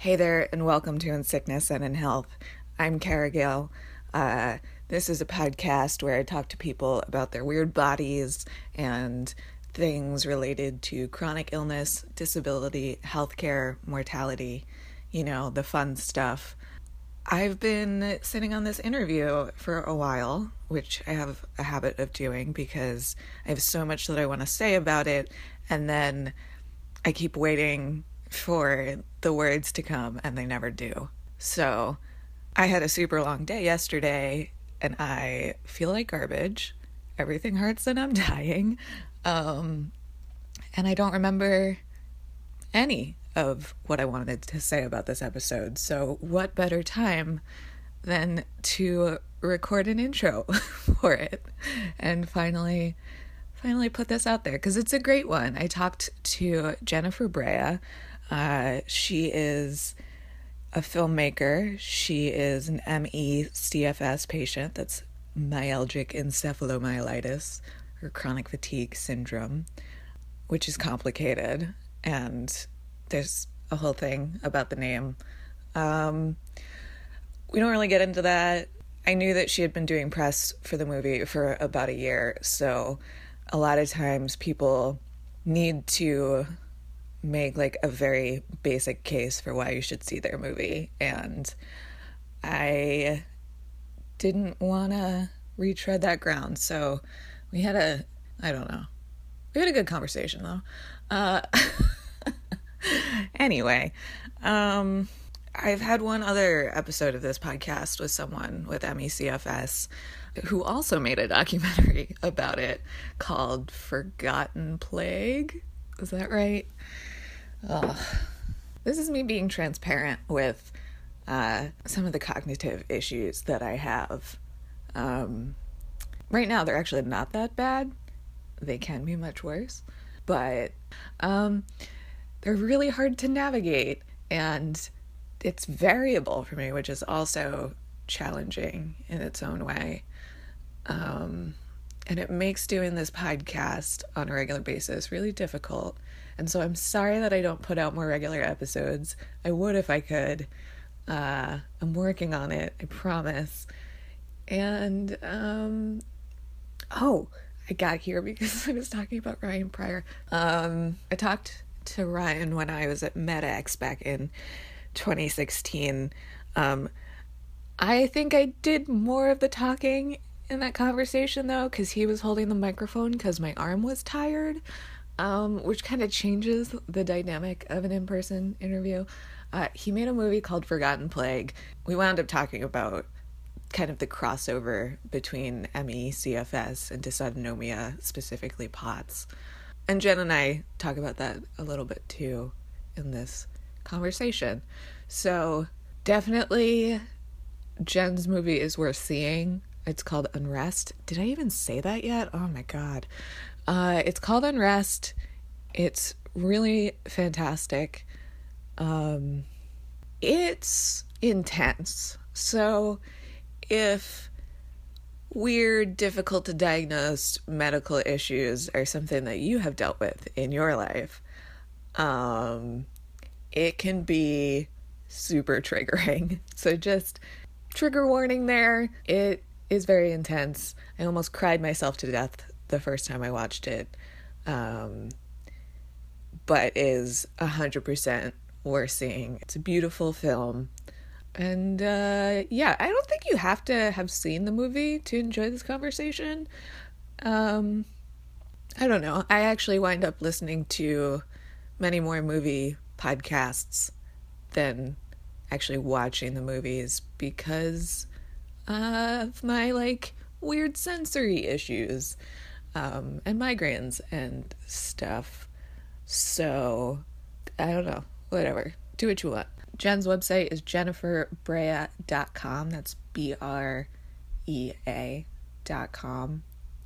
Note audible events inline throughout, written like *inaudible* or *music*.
Hey there, and welcome to In Sickness and in Health. I'm Kara Gale. Uh, this is a podcast where I talk to people about their weird bodies and things related to chronic illness, disability, healthcare, mortality, you know, the fun stuff. I've been sitting on this interview for a while, which I have a habit of doing because I have so much that I want to say about it, and then I keep waiting for the words to come and they never do. So I had a super long day yesterday and I feel like garbage. Everything hurts and I'm *laughs* dying. Um, and I don't remember any of what I wanted to say about this episode. So, what better time than to record an intro *laughs* for it and finally finally put this out there because it's a great one. I talked to Jennifer Brea uh, she is a filmmaker. She is an ME CFS patient. That's myalgic encephalomyelitis or chronic fatigue syndrome, which is complicated. And there's a whole thing about the name. Um, we don't really get into that. I knew that she had been doing press for the movie for about a year. So a lot of times people need to make like a very basic case for why you should see their movie and I didn't want to retread that ground. So we had a I don't know. We had a good conversation though. Uh *laughs* anyway, um I've had one other episode of this podcast with someone with MECFS who also made a documentary *laughs* about it called Forgotten Plague. Is that right? Ugh. This is me being transparent with uh, some of the cognitive issues that I have. Um, right now, they're actually not that bad. They can be much worse, but um, they're really hard to navigate, and it's variable for me, which is also challenging in its own way. Um, and it makes doing this podcast on a regular basis really difficult and so I'm sorry that I don't put out more regular episodes. I would if I could. Uh, I'm working on it, I promise. And, um, oh, I got here because *laughs* I was talking about Ryan Prior. Um, I talked to Ryan when I was at MedX back in 2016. Um, I think I did more of the talking in that conversation though, because he was holding the microphone because my arm was tired um, which kind of changes the dynamic of an in person interview. Uh, he made a movie called Forgotten Plague. We wound up talking about kind of the crossover between ME, CFS, and dysautonomia, specifically POTS. And Jen and I talk about that a little bit too in this conversation. So, definitely, Jen's movie is worth seeing. It's called Unrest. Did I even say that yet? Oh my god. Uh, it's called Unrest. It's really fantastic. Um, it's intense. So, if weird, difficult to diagnose medical issues are something that you have dealt with in your life, um, it can be super *laughs* triggering. So, just trigger warning there. It is very intense. I almost cried myself to death the first time I watched it, um, but is a hundred percent worth seeing. It's a beautiful film, and uh, yeah, I don't think you have to have seen the movie to enjoy this conversation. Um, I don't know. I actually wind up listening to many more movie podcasts than actually watching the movies because of my like weird sensory issues um, and migraines and stuff. So, I don't know. Whatever. Do what you want. Jen's website is jenniferbrea.com. That's B R E A.com.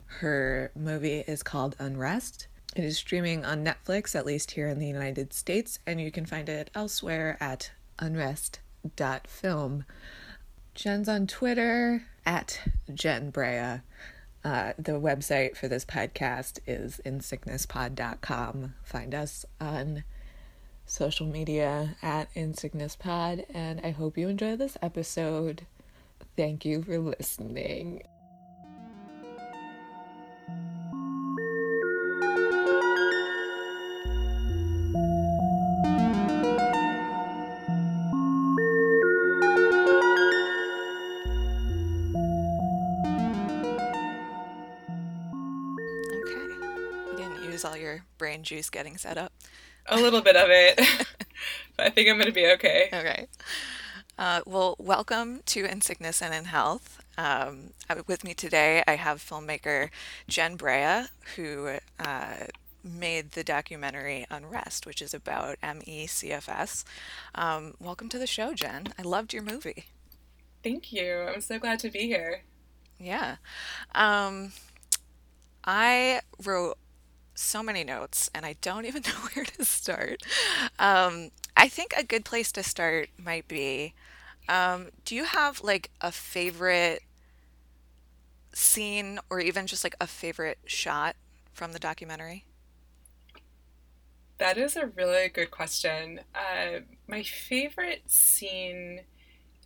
Her movie is called Unrest. It is streaming on Netflix, at least here in the United States, and you can find it elsewhere at unrest.film. Jen's on Twitter at Jen Brea. Uh, the website for this podcast is insicknesspod.com. Find us on social media at insicknesspod, and I hope you enjoy this episode. Thank you for listening. Brain juice getting set up? A little bit of it. but *laughs* I think I'm going to be okay. Okay. Uh, well, welcome to In Sickness and in Health. Um, with me today, I have filmmaker Jen Brea, who uh, made the documentary Unrest, which is about MECFS. Um, welcome to the show, Jen. I loved your movie. Thank you. I'm so glad to be here. Yeah. Um, I wrote so many notes and I don't *laughs* even know where to start. Um, I think a good place to start might be um, do you have like a favorite scene or even just like a favorite shot from the documentary? That is a really good question. Uh, my favorite scene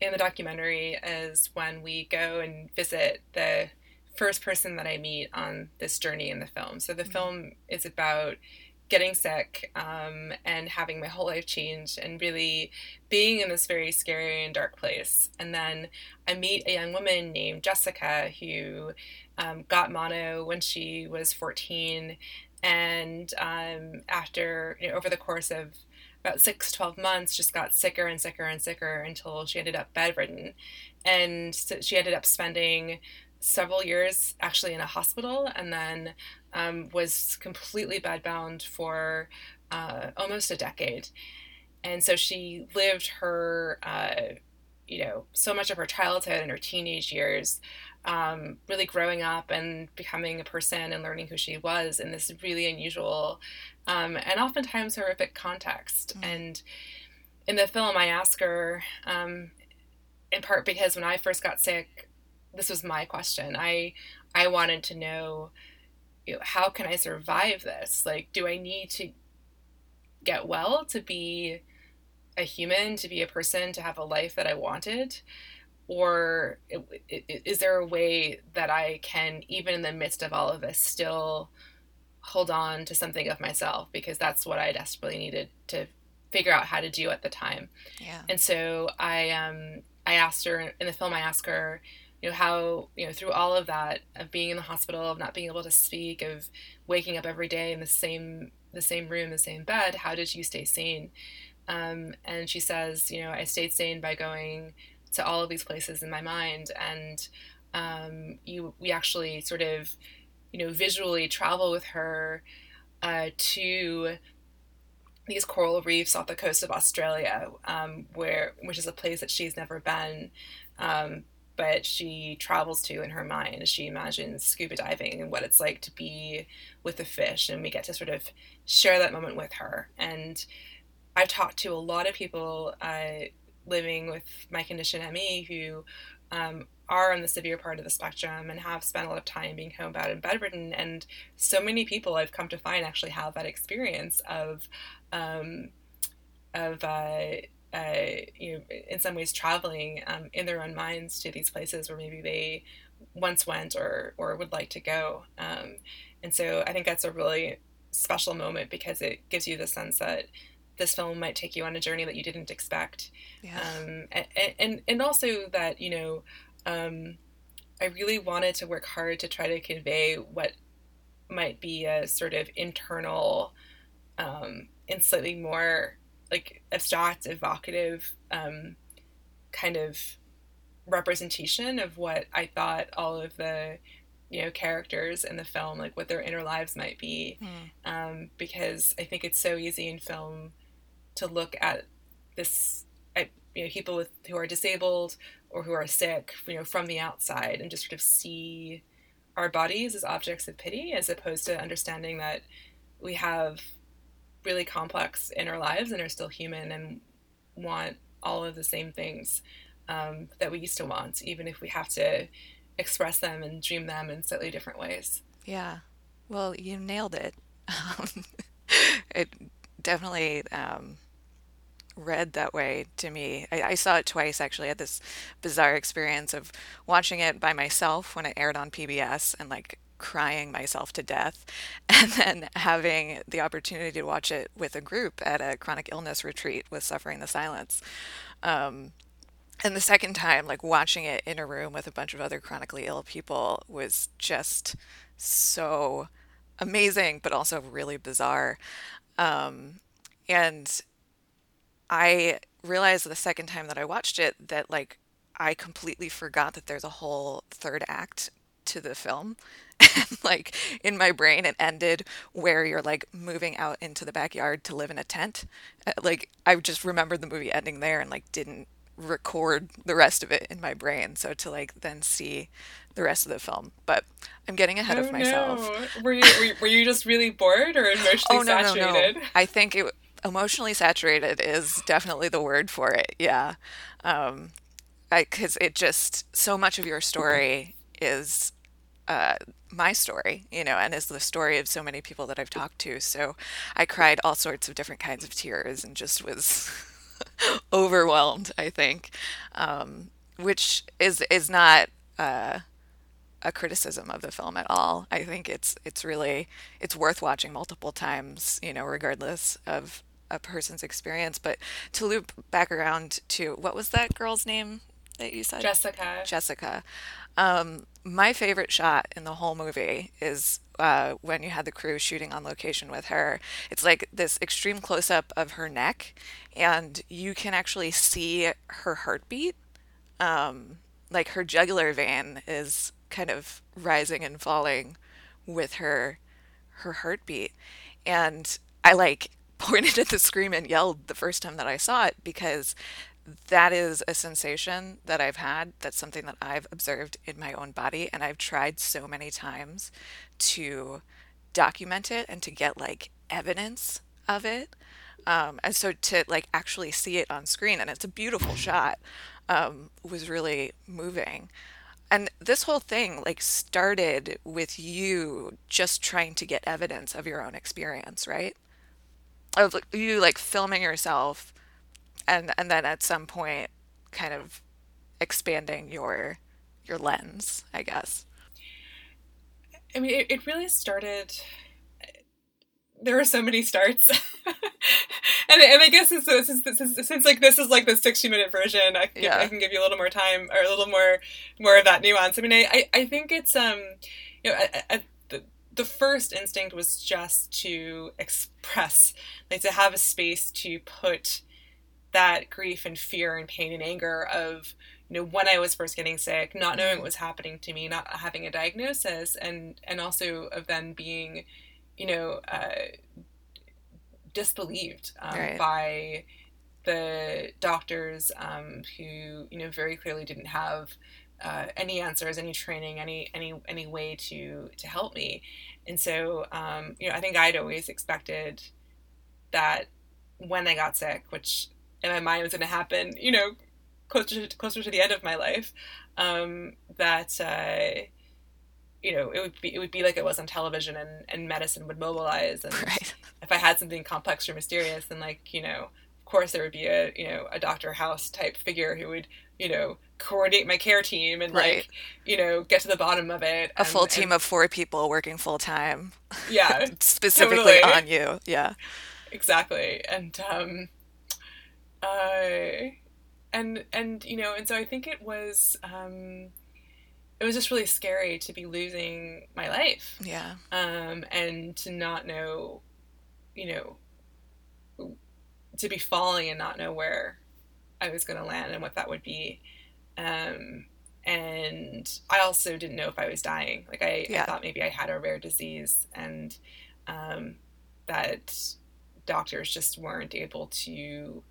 in the documentary is when we go and visit the first person that I meet on this journey in the film. So the mm-hmm. film is about getting sick um, and having my whole life change and really being in this very scary and dark place. And then I meet a young woman named Jessica who um, got mono when she was 14. And um, after, you know, over the course of about six, 12 months, just got sicker and sicker and sicker until she ended up bedridden. And so she ended up spending several years actually in a hospital and then um, was completely bedbound for uh, almost a decade. And so she lived her, uh, you know, so much of her childhood and her teenage years um, really growing up and becoming a person and learning who she was in this really unusual um, and oftentimes horrific context. Mm. And in the film, I ask her, um, in part because when I first got sick, this was my question. I I wanted to know, you know, how can I survive this? Like, do I need to get well to be a human, to be a person, to have a life that I wanted? Or is there a way that I can, even in the midst of all of this, still hold on to something of myself? Because that's what I desperately needed to figure out how to do at the time. Yeah. And so I um I asked her in the film. I asked her, know how you know through all of that of being in the hospital of not being able to speak of waking up every day in the same the same room the same bed how did you stay sane? Um, and she says you know i stayed sane by going to all of these places in my mind. And um, you we actually sort of you know visually travel with her uh, to these coral reefs off the coast of Australia, um, where which is a place that she's never been, um, but she travels to in her mind. She imagines scuba diving and what it's like to be with a fish, and we get to sort of share that moment with her. And I've talked to a lot of people uh, living with my condition ME who um, are on the severe part of the spectrum and have spent a lot of time being homebound and bedridden. And so many people I've come to find actually have that experience of um, of uh, uh, you know, in some ways traveling um, in their own minds to these places where maybe they once went or or would like to go. Um, and so I think that's a really special moment because it gives you the sense that this film might take you on a journey that you didn't expect. Yeah. Um, and, and and also that you know, um, I really wanted to work hard to try to convey what might be a sort of internal um, and slightly more like abstract, evocative um, kind of representation of what I thought all of the you know characters in the film like what their inner lives might be mm. um, because I think it's so easy in film to look at this at you know people with who are disabled or who are sick you know from the outside and just sort of see our bodies as objects of pity as opposed to understanding that we have really complex in our lives and are still human and want all of the same things um, that we used to want, even if we have to express them and dream them in slightly different ways. Yeah. Well, you nailed it. *laughs* it definitely um, read that way to me. I, I, saw it twice actually. I had this bizarre experience of watching it by myself when it aired on PBS and like crying myself to death, *laughs* and then having the opportunity to watch it with a group at a chronic illness retreat with Suffering the Silence. Um, and the second time, like watching it in a room with a bunch of other chronically ill people was just so amazing, but also really bizarre. Um, and I realized the second time that I watched it that like I completely forgot that there's a whole third act to the film. *laughs* And like in my brain, it ended where you're like moving out into the backyard to live in a tent. Uh, like I just remembered the movie ending there and like didn't record the rest of it in my brain. So to like then see the rest of the film. But I'm getting ahead oh, of myself. No. Were you were, were you just really bored or emotionally oh, no, saturated? No, no. I think it emotionally saturated is definitely the word for it. Yeah. Um, because it just so much of your story is uh, my story, you know, and is the story of so many people that I've talked to. So I cried all sorts of different kinds of tears and just was *laughs* overwhelmed. I think, um, which is is not uh, a criticism of the film at all. I think it's it's really it's worth watching multiple times, you know, regardless of a person's experience. But to loop back around to what was that girl's name that you said? Jessica. Jessica. Um, my favorite shot in the whole movie is uh, when you had the crew shooting on location with her. It's like this extreme close up of her neck, and you can actually see her heartbeat. Um, like her jugular vein is kind of rising and falling with her her heartbeat and i like *laughs* pointed at the screen and yelled the first time that I saw it because that is a sensation that I've had. That's something that I've observed in my own body. And I've tried so many times to document it and to get like evidence of it. Um, and so to like actually see it on screen, and it's a beautiful shot, um, was really moving. And this whole thing like started with you just trying to get evidence of your own experience, right? of you like filming yourself and and then at some point kind of expanding your your lens i guess. I mean it, it really started there were so many starts. *laughs* And, and i guess since, since, since, since, like this is like the 60 minute version I can, yeah. I can give you a little more time or a little more more of that nuance. I mean i i, I think it's um you know at, at the first instinct was just to express, like to have a space to put that grief and fear and pain and anger of you know when I was first getting sick, not knowing what was happening to me, not having a diagnosis, and and also of then being, you know, uh, disbelieved um, right. by the doctors um, who you know very clearly didn't have uh, any answers, any training, any any any way to to help me. And so, um, you know, I think I'd always expected that when I got sick, which in my mind was going to happen, you know, closer to, closer to the end of my life, um, that uh, you know it would be it would be like it was on television, and, and medicine would mobilize, and right. if I had something complex or mysterious, then like you know, of course there would be a you know a Doctor House type figure who would you know coordinate my care team and right. like you know get to the bottom of it a and, full team and, of four people working full time yeah *laughs* specifically totally. on you yeah exactly and um uh and and you know and so i think it was um it was just really scary to be losing my life yeah um and to not know you know to be falling and not know where I was going to land and what that would be. Um, and I also didn't know if I was dying. Like I, yeah. I thought maybe I had a rare disease and um, that doctors just weren't able to,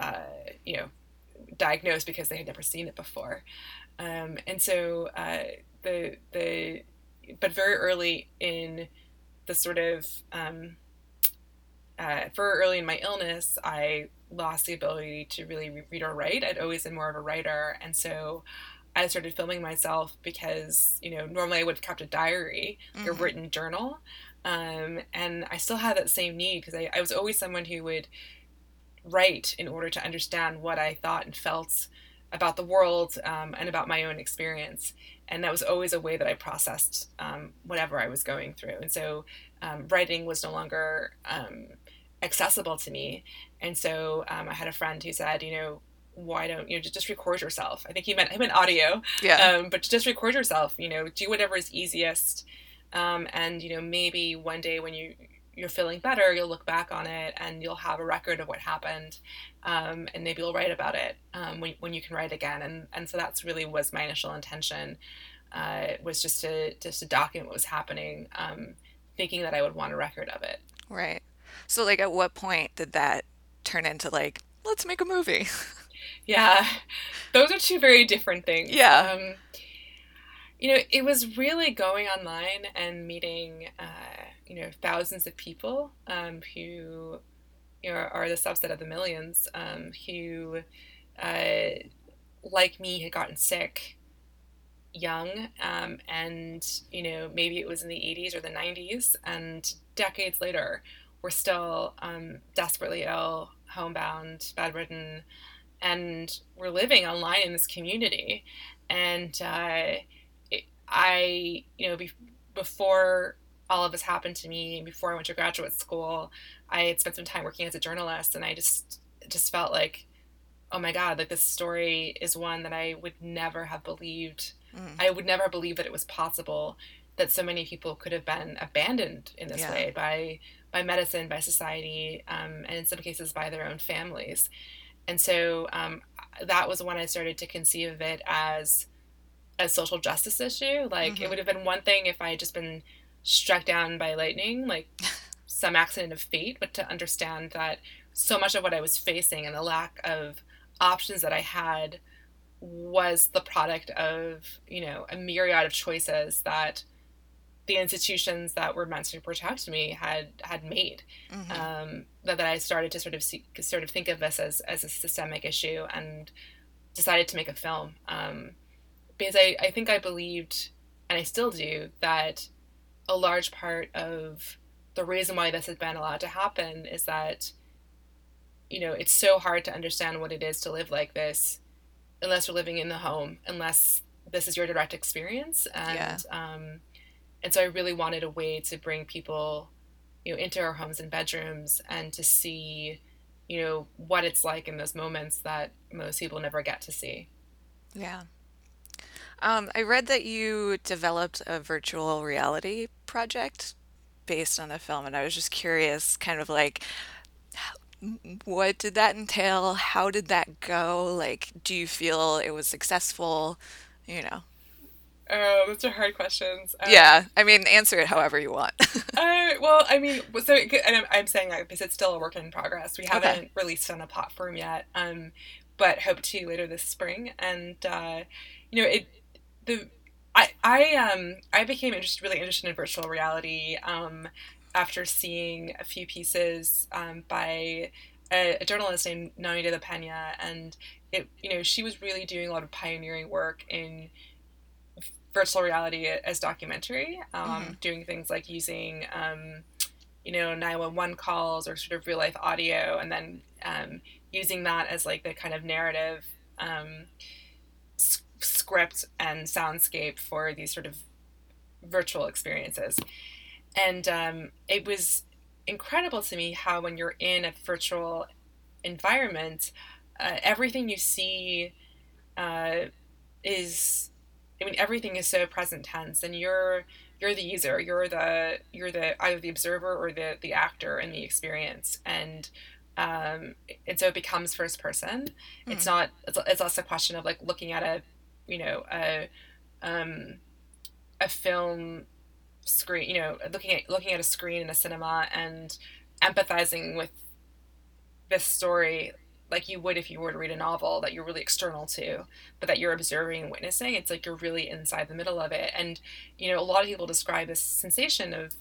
uh, you know, diagnosed because they had never seen it before. Um, and so uh, the the but very early in the sort of um, uh, very early in my illness, I lost the ability to really read or write. I'd always been more of a writer, and so I started filming myself because you know normally I would have kept a diary, mm-hmm. a written journal, um, and I still had that same need because I, I was always someone who would write in order to understand what I thought and felt about the world um, and about my own experience. And that was always a way that I processed um, whatever I was going through. And so um, writing was no longer um, accessible to me. And so um, I had a friend who said, you know, why don't you know, just record yourself? I think he meant him in audio, yeah. Um, but just record yourself. You know, do whatever is easiest. and you know, maybe one day when you you're feeling better, you'll look back on it and you'll have a record of what happened, um, and maybe you'll write about it um, when, when you can write again. And and so that's really was my initial intention, uh, was just to just to document what was happening, um, thinking that I would want a record of it. Right. So like, at what point did that turn into like, let's make a movie? *laughs* yeah, those are two very different things. Yeah. Um, you know, it was really going online and meeting. Uh, you know thousands of people um, who you know are the subset of the millions um, who uh, like me had gotten sick young um, and you know maybe it was in the 80s or the 90s and decades later we're still um, desperately ill homebound bedridden and we're living online in this community. And uh, it, i you know be, before all of this happened to me before I went to graduate school. I had spent some time working as a journalist, and I just just felt like, oh my god, like this story is one that I would never have believed. Mm. I would never believe that it was possible that so many people could have been abandoned in this yeah. way by by medicine, by society, um, and in some cases by their own families. And so um, that was when I started to conceive of it as a social justice issue. Like mm-hmm. it would have been one thing if I had just been struck down by lightning, like *laughs* some accident of fate, but to understand that so much of what I was facing and the lack of options that I had was the product of, you know, a myriad of choices that the institutions that were meant to protect me had had made. Mm-hmm. Um, that, that I started to sort of see, sort of think of this as as a systemic issue and decided to make a film um, because I, I think I believed and I still do that a large part of the reason why this has been allowed to happen is that you know it's so hard to understand what it is to live like this unless you're living in the home unless this is your direct experience. And yeah. um, and so i really wanted a way to bring people you know into our homes and bedrooms and to see you know what it's like in those moments that most people never get to see. Yeah. Um, I read that you developed a virtual reality project based on the film, and I was just curious, kind of like, what did that entail? How did that go? Like, do you feel it was successful? You know. Oh, those are hard questions. Um, yeah, I mean, answer it however you want. *laughs* uh, well, I mean, so and I'm, I'm saying that because it's still a work in progress. We haven't okay. released on a platform yet, um, but hope to later this spring. And uh, you know, it the I I um I became interested really interested in virtual reality um, after seeing a few pieces um, by a, a, journalist named Nonny de la Peña, and it you know she was really doing a lot of pioneering work in virtual reality as documentary, um, mm-hmm. doing things like using um, you know 911 calls or sort of real life audio, and then um, using that as like the kind of narrative um, script and soundscape for these sort of virtual experiences. And um, it was incredible to me how, when you're in a virtual environment, uh, everything you see uh, is, I mean, everything is so present tense, and you're you're the user, you're the you're the either the observer or the the actor in the experience, and um, and so it becomes first person. Mm-hmm. It's not it's, it's less a question of like looking at a you know a um, a film screen you know looking at looking at a screen in a cinema and empathizing with this story like you would if you were to read a novel that you're really external to but that you're observing and witnessing. It's like you're really inside the middle of it. And you know a lot of people describe this sensation of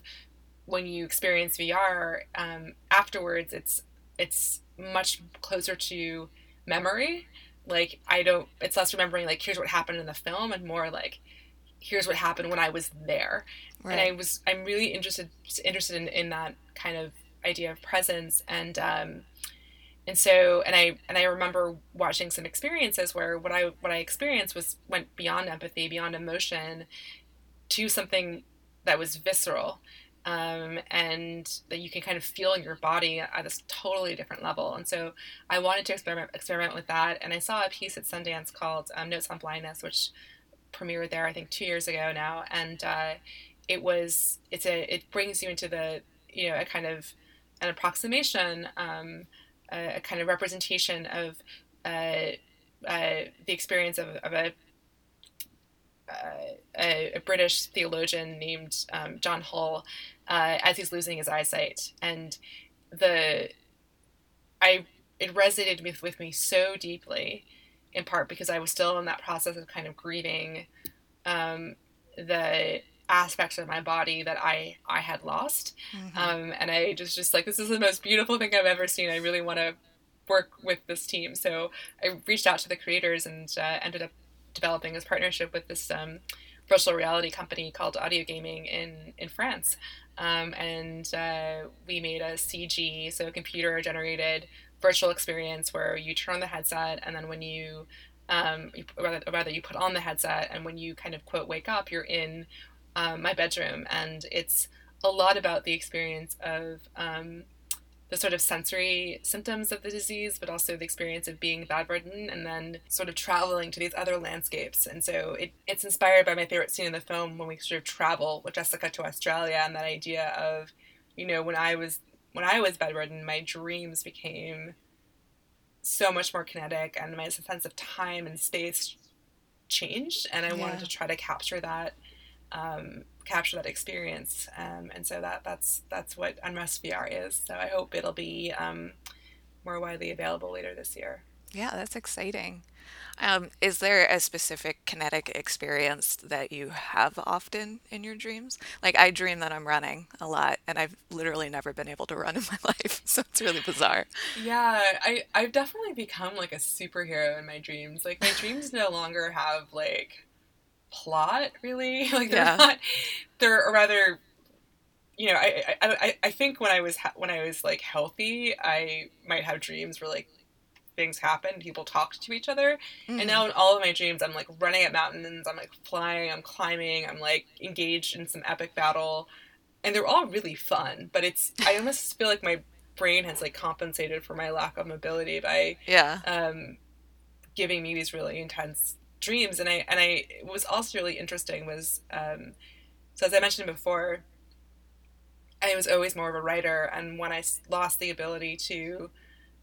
when you experience vr um, afterwards it's it's much closer to memory like I don't it's less remembering like here's what happened in the film and more like here's what happened when I was there. Right. And I was I'm really interested interested in, in that kind of idea of presence and um and so and I and I remember watching some experiences where what I what I experienced was went beyond empathy, beyond emotion, to something that was visceral, um, and that you can kind of feel your body at this totally different level. And so I wanted to experiment experiment with that, and I saw a piece at Sundance called um, Notes on Blindness, which premiered there I think two years ago now, and uh, it was it's a it brings you into the you know a kind of an approximation. Um, a, a kind of representation of uh, uh, the experience of, of a, uh, a, a, British theologian named um, John Hull uh, as he's losing his eyesight, and the I it resonated with, with me so deeply, in part because I was still in that process of kind of grieving um, the aspects of my body that I I had lost, mm-hmm. um, and I just just like this is the most beautiful thing I've ever seen. I really want to work with this team, so I reached out to the creators and uh, ended up developing this partnership with this um, virtual reality company called Audio Gaming in in France, um, and uh, we made a CG, so a computer generated virtual experience where you turn on the headset and then when you um, you, rather, rather you put on the headset and when you kind of quote wake up you're in um, my bedroom, and it's a lot about the experience of um, the sort of sensory symptoms of the disease, but also the experience of being bedridden and then sort of traveling to these other landscapes. And so it, it's inspired by my favorite scene in the film when we sort of travel with Jessica to Australia and that idea of, you know, when I was when I was bedridden, my dreams became so much more kinetic and my sense of time and space changed and I yeah. wanted to try to capture that um, capture that experience. Um, and so that that's that's what Unrest VR is. So I hope it'll be um, more widely available later this year. Yeah, that's exciting. Um, is there a specific kinetic experience that you have often in your dreams? Like I dream that I'm running a lot, and I've literally never been able to run in *laughs* my life, so it's really bizarre. Yeah, I I've definitely become like a superhero in my dreams. Like my dreams no longer have like plot really *laughs* like they're yeah. not they're rather you know I, I i think when i was when i was like healthy i might have dreams where like things happen people talk to each other mm-hmm. and now in all of my dreams i'm like running at mountains i'm like flying i'm climbing i'm like engaged in some epic battle and they're all really fun but it's i almost feel like my brain has like compensated for my lack of mobility by *laughs* yeah um giving me these really intense dreams. And i and i what was also really interesting was um, so as i mentioned before i was always more of a writer. And when i lost the ability to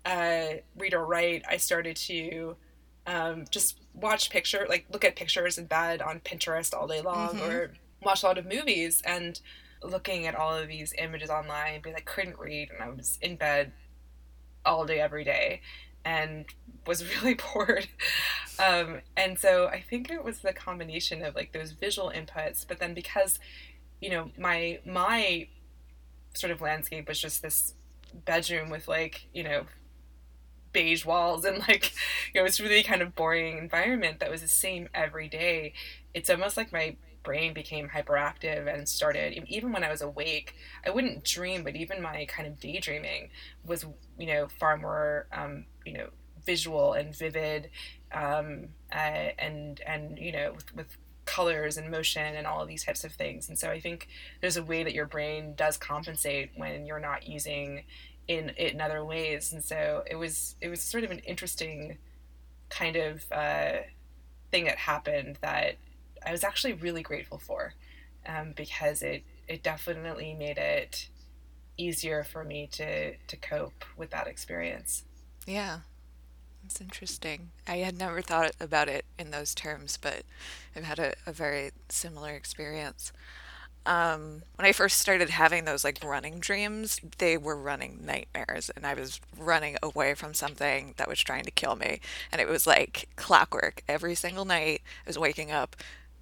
uh, read or write i started to um, just watch picture like look at pictures in bed on pinterest all day long mm-hmm. or watch a lot of movies. And looking at all of these images online because i couldn't read. And i was in bed all day every day and was *laughs* really bored. Um, and so I think it was the combination of like those visual inputs, but then because, you know, my my sort of landscape was just this bedroom with like, you know, beige walls and like you know, it's really kind of boring environment that was the same every day. It's almost like my brain became hyperactive and started even when I was awake. I wouldn't dream, but even my kind of daydreaming was you know far more um, you know visual and vivid um, uh, and and you know with, with colors and motion and all these types of things and so i think there's a way that your brain does compensate when you're not using in it in other ways and so it was it was sort of an interesting kind of uh, thing that happened that i was actually really grateful for um, because it it definitely made it easier for me to to cope with that experience yeah that's interesting. I had never thought about it in those terms, but I've had a, a very similar experience. Um, when I first started having those like running dreams, they were running nightmares, and I was running away from something that was trying to kill me. And it was like clockwork. Every single night, I was waking up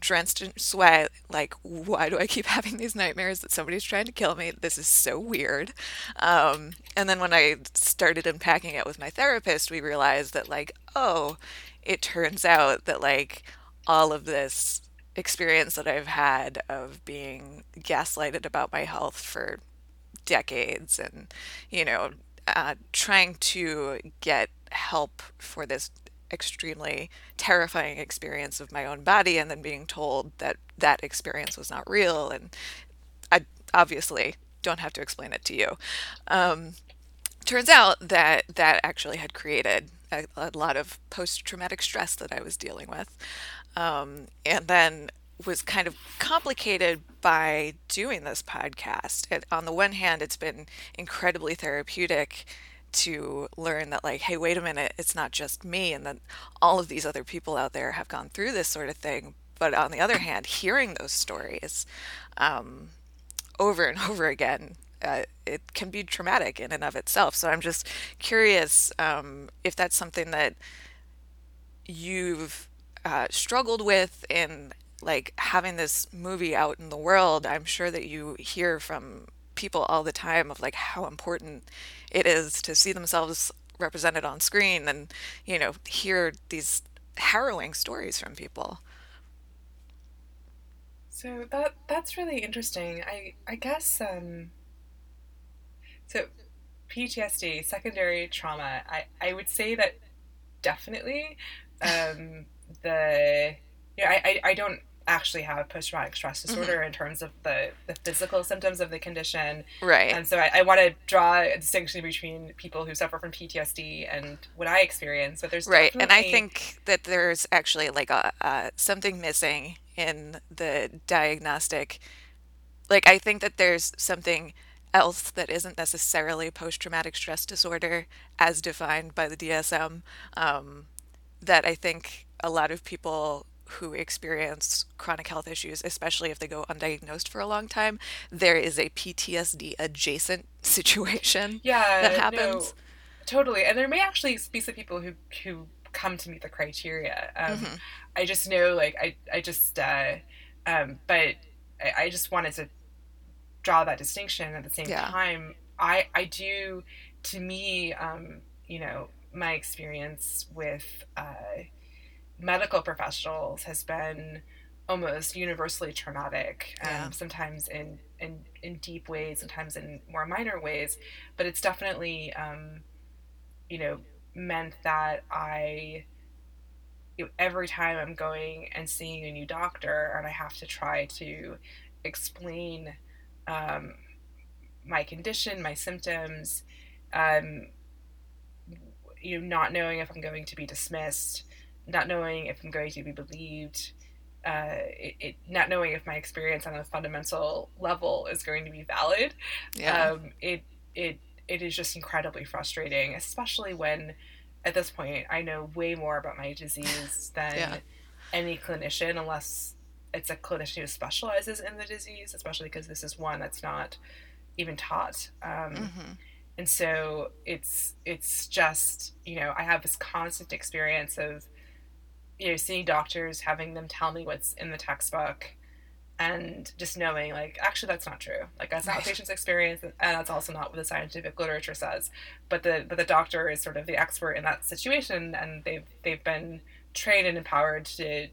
drenched in sweat, like, why do I keep *laughs* having these nightmares that somebody's trying to kill me? This is so weird. Um, and then when I started unpacking it with my therapist, we realized that, like, oh, it turns out that, like, all of this experience that I've had of being gaslighted about my health for decades and, you know, uh, trying to get help for this extremely terrifying experience of my own body and then being told that that experience was not real and i obviously don't have to explain it to you um, turns out that that actually had created a, a lot of post-traumatic stress that i was dealing with um, and then was kind of complicated by doing this podcast. It, on the one hand, it's been incredibly therapeutic to learn that, like, hey, wait a minute, it's not just me, and that all of these other people out there have gone through this sort of thing. But on the other hand, hearing those stories um, over and *laughs* over again, uh, it can be traumatic in and of itself. So I'm just curious um, if that's something that you've uh, struggled with in like having this movie out in the world, I'm sure that you hear from people all the time of like how important it is to see themselves represented on screen and you know hear these harrowing stories from people. So that that's really interesting. I I guess um so PTSD, secondary trauma, I, I would say that definitely um the you know, I, I, I don't actually have post traumatic stress mm-hmm. disorder mm-hmm. in terms of the, the physical symptoms of the condition. Right. And so I, I want to draw a distinction between people who suffer from PTSD and what I experience. But there's right, and I think that there's actually like a uh, something missing in the diagnostic. Like I think that there's something else that isn't necessarily post traumatic stress disorder as defined by the DSM. Um, that I think a lot of people who experience chronic health issues, especially if they go undiagnosed for a long time, there is a PTSD adjacent *laughs* situation yeah, that happens. No, totally. And there may actually be some people who, who come to meet the criteria. Um, mm-hmm. I just know, like, I, I just, uh, um, but I, I, just wanted to draw that distinction at the same yeah. time. I, I do, to me, um, you know, my experience with, uh, medical professionals has been almost universally traumatic, um, yeah. sometimes in, in, in deep ways, sometimes in more minor ways. But it's definitely, um, you know, meant that I, you know, every time I'm going and seeing a new doctor, and I have to try to explain um, my condition, my symptoms, um, you know, not knowing if I'm going to be dismissed not knowing if I'm going to be believed, uh, it, it, not knowing if my experience on a fundamental level is going to be valid. Yeah. Um, it it it is just incredibly frustrating, especially when at this point I know way more about my disease *laughs* than yeah. any clinician, unless it's a clinician who specializes in the disease, especially because this is one that's not even taught. Um, mm-hmm. And so it's it's just you know I have this constant experience of you know, seeing doctors, having them tell me what's in the textbook, and just knowing like actually that's not true. Like that's not right. *laughs* patient's experience, and that's also not what the scientific literature says. But the but the doctor is sort of the expert in that situation, and they've they've been trained and empowered to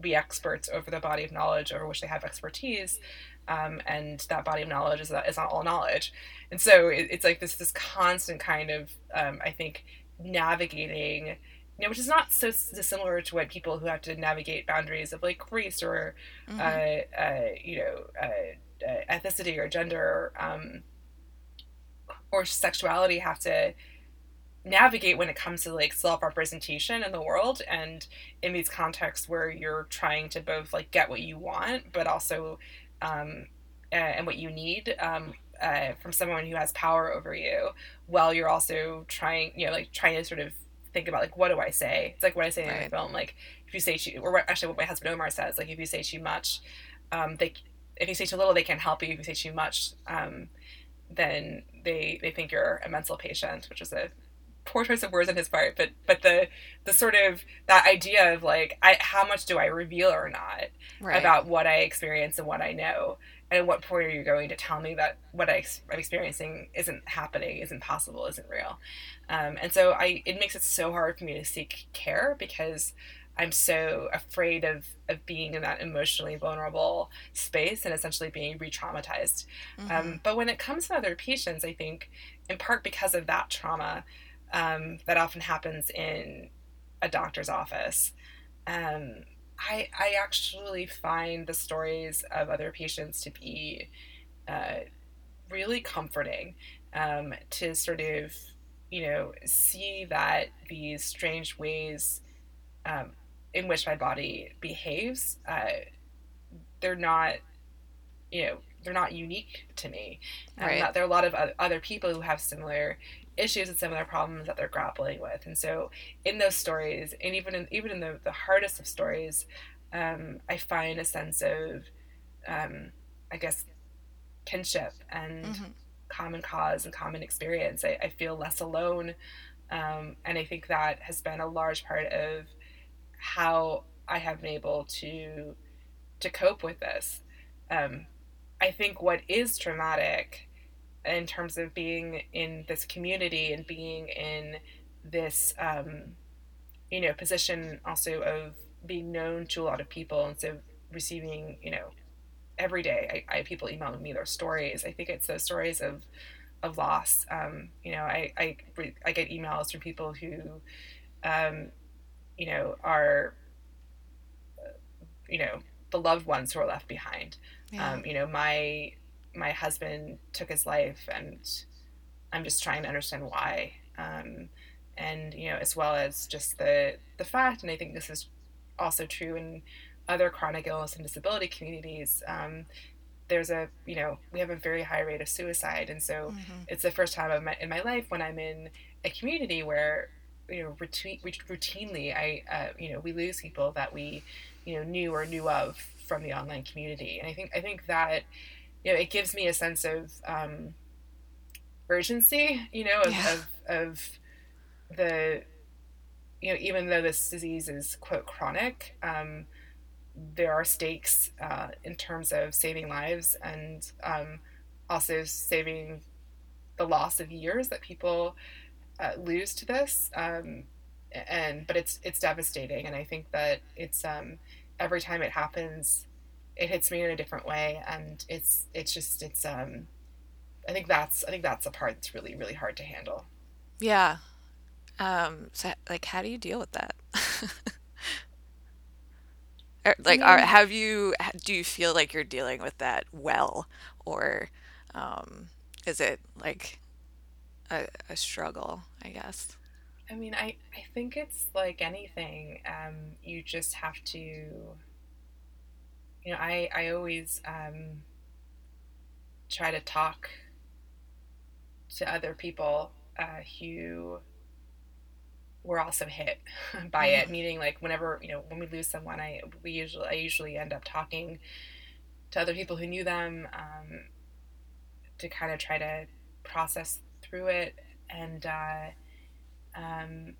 be experts over the body of knowledge over which they have expertise. Um, and that body of knowledge is, that is not all knowledge. And so it, it's like this this constant kind of um, I think navigating you know, which is not so dissimilar to what people who have to navigate boundaries of like race or, mm-hmm. uh, uh, you know, uh, uh ethnicity or gender um, or sexuality have to navigate when it comes to like self-representation in the world and in these contexts where you're trying to both like get what you want but also um, and what you need um, uh, from someone who has power over you while you're also trying you know like trying to sort of think about like what do I say? It's like what I say right. in the film. Like if you say too, or actually what my husband Omar says, like if you say too much, um, they if you say too little, they can't help you. If you say too much, um, then they they think you're a mental patient, which is a poor choice of words on his part. But but the the sort of that idea of like I how much do I reveal or not right. about what I experience and what I know at what point are you going to tell me that what I, am experiencing isn't happening, isn't possible, isn't real? Um, and so I, it makes it so hard for me to seek care because I'm so afraid of of being in that emotionally vulnerable space and essentially being re-traumatized. Um, mm-hmm. Um, but when it comes to other patients, I think in part because of that trauma um, that often happens in a doctor's office. Um, I, I actually find the stories of other patients to be uh, really comforting um, to sort of, you know, see that these strange ways um, in which my body behaves, uh, they're not, you know, they're not unique to me. Right. there are a lot of other people who have similar issues and similar problems that they're grappling with. And so, in those stories, and even in even in the, the hardest of stories, um, I find a sense of, um, I guess, kinship and mm-hmm. common cause and common experience. I, I feel less alone, um, and I think that has been a large part of how I have been able to to cope with this. Um, I think what is traumatic in terms of being in this community and being in this um, you know position also of being known to a lot of people and so receiving you know every day I, I have people emailing me their stories. I think it's those stories of of loss. Um, you know I, I i get emails from people who um, you know are you know the loved ones who are left behind. Yeah. um, you know my my husband took his life and i'm just trying to understand why. Um, and you know as well as just the the fact and i think this is also true in other chronic illness and disability communities um, there's a you know we have a very high rate of suicide. And so mm-hmm. it's the first time my, in my life when i'm in a community where you know routine, routinely i uh, you know we lose people that we you know knew or knew of from the online community. And i think i think that you know it gives me a sense of um, urgency you know of, yeah. of, of the you know even though this disease is quote chronic um, there are stakes uh, in terms of saving lives and um, also saving the loss of years that people uh, lose to this. Um, and but it's it's devastating, and I think that it's um, every time it happens, it hits me in a different way, and it's it's just it's um, I think that's I think that's the part that's really really hard to handle. Yeah. Um, so like, how do you deal with that? *laughs* like are have you do you feel like you're dealing with that well or um, is it like a, a, struggle i guess i mean i i think it's like anything um, you just have to you know i i always um, try to talk to other people uh, who we're also hit *laughs* by it. Mm-hmm. Meaning, like whenever you know when we lose someone, I we usually I usually end up talking to other people who knew them um, to kind of try to process through it, and uh, um,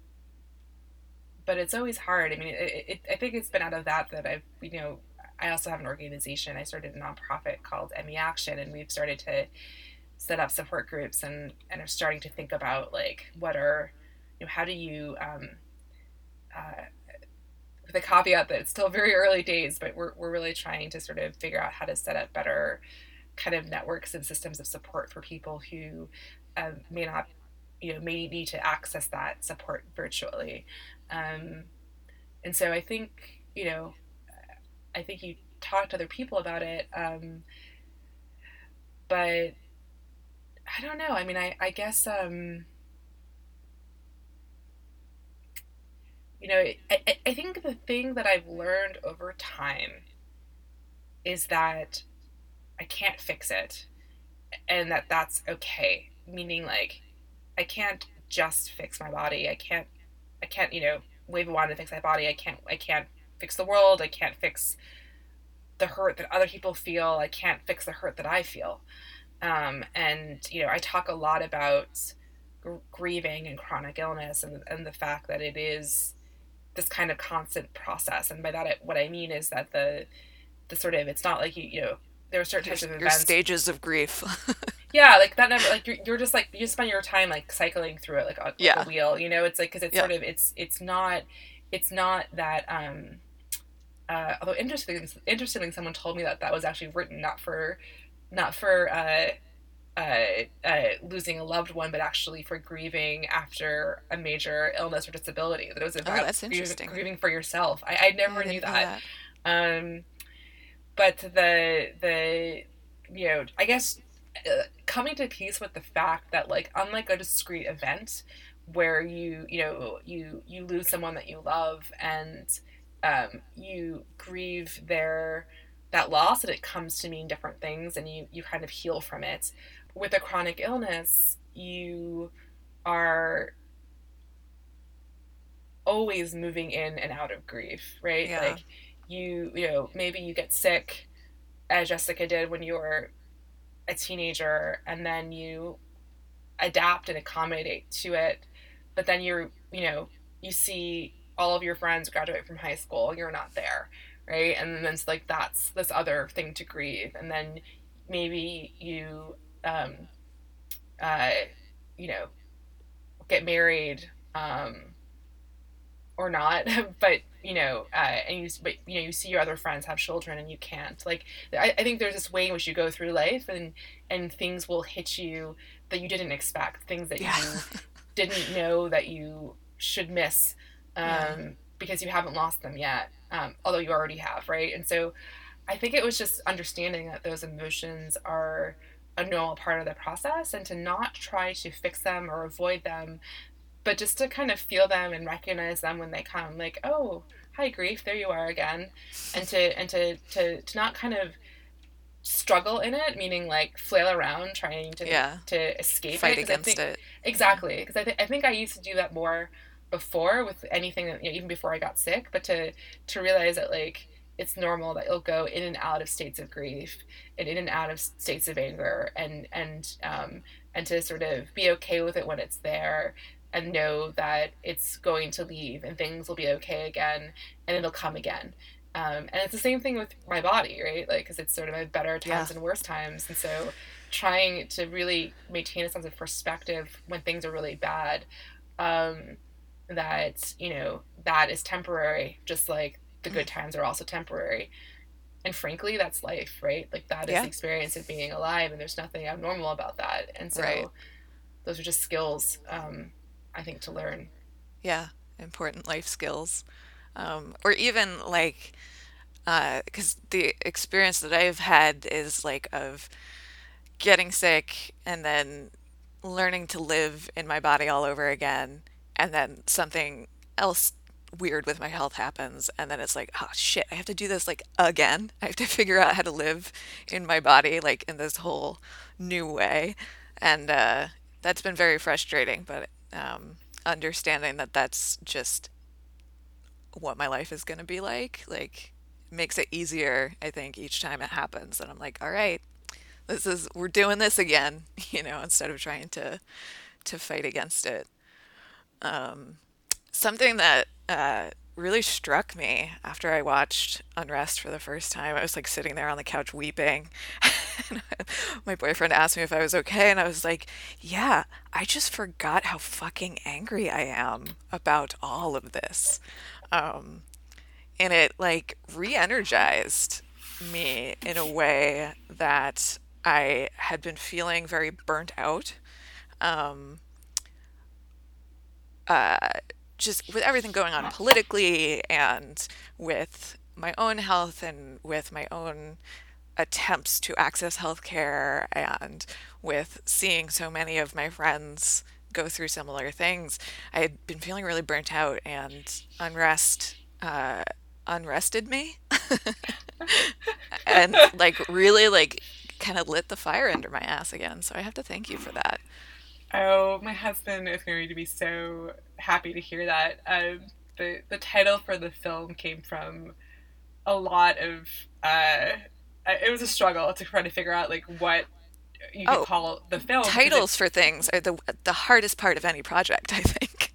but it's always hard. I mean, it, it, I think it's been out of that that I've you know I also have an organization. I started a nonprofit called ME Action, and we've started to set up support groups and and are starting to think about like what are you know, how do you, um, uh, with a caveat that it's still very early days, but we're, we're really trying to sort of figure out how to set up better kind of networks and systems of support for people who um, may not, you know, may need to access that support virtually. Um, and so I think, you know, I think you talk to other people about it. Um, but I don't know. I mean, I, I guess, um, you know, I, I think the thing that I've learned over time is that I can't fix it and that that's okay. Meaning, like, I can't just fix my body. I can't, I can't, you know, wave a wand and fix my body. I can't, I can't fix the world. I can't fix the hurt that other people feel. I can't fix the hurt that I feel. Um, and, you know, I talk a lot about grieving and chronic illness and, and the fact that it is this kind of constant process. And by that, what I mean is that the the sort of it's not like you you know there are certain types of events. Your stages of grief. *laughs* yeah, like that never like you're, you're just like you spend your time like cycling through it like on, yeah. a wheel. You know, it's like because it's yep. sort of it's it's not it's not that um, uh, although interesting, interestingly, someone told me that that was actually written not for, not for uh, uh, uh, losing a loved one, but actually for grieving after a major illness or disability. That it was about oh, that's interesting. grieving for yourself. I, I never I knew that. that. Um, but the the you know, I guess uh, coming to peace with the fact that like unlike a discrete event where you you know you you lose someone that you love and um, you grieve their that loss and it comes to mean different things and you you kind of heal from it with a chronic illness you are always moving in and out of grief right yeah. like you you know maybe you get sick as jessica did when you were a teenager and then you adapt and accommodate to it but then you're you know you see all of your friends graduate from high school you're not there right? And then it's like that's this other thing to grieve. And then maybe you um uh you know get married um or not *laughs* but you know uh and you but you know you see your other friends have children and you can't. Like I, I think there's this way in which you go through life and and things will hit you that you didn't expect things that yeah. you *laughs* didn't know that you should miss um, yeah. because you haven't lost them yet, um, although you already have, right? And so I think it was just understanding that those emotions are a normal part of the process and to not try to fix them or avoid them, but just to kind of feel them and recognize them when they come, like, oh, hi grief, there you are again. And to and to to, to not kind of struggle in it, meaning like flail around trying to yeah. to escape fight it, against think, it. Exactly, because I, th- I think I used to do that more before with anything that, you know, even before I got sick, but to to realize that like it's normal that you'll go in and out of states of grief and in and out of states of anger and and um, and to sort of be okay with it when it's there and know that it's going to leave and things will be okay again and it'll come again. Um, and it's the same thing with my body right? Like because it's sort of better times yeah. and worse times. And so trying to really maintain a sense of perspective when things are really bad um, that you know that is temporary just like the good mm. times are also temporary and frankly that's life right like that is yeah. the experience of being alive and there's nothing abnormal about that and so right. those are just skills um, i think to learn yeah important life skills um, or even like because uh, the experience that i've had is like of getting sick and then learning to live in my body all over again and then something else weird with my health happens and then it's like oh shit i have to do this like again? *laughs* I have to figure out how to live in my body like in this whole new way. And uh, that's been very frustrating but um, understanding that that's just what my life is going to be like like makes it easier i think each time it happens and i'm like all right this is we're doing this again *laughs* you know instead of trying to to fight against it um, something that uh, really struck me after I watched Unrest for the first time. I was like sitting there on the couch weeping. *laughs* My boyfriend asked me if I was okay, and I was like, Yeah, I just forgot how fucking angry I am about all of this. Um, and it like re energized me in a way that I had been feeling very burnt out. Um, just with everything going on politically and with my own health and with my own attempts to access healthcare and with seeing so many of my friends go through similar things, I had been feeling really burnt out and unrest uh, unrested me *laughs* and like really like kind of lit the fire under my ass again. So I have to thank you for that. Oh, my husband is going to be so happy to hear that. Um, the the title for the film came from a lot of. Uh, it was a struggle to try to figure out like what you could oh, call the film. Titles for things are the the hardest part of any project, I think.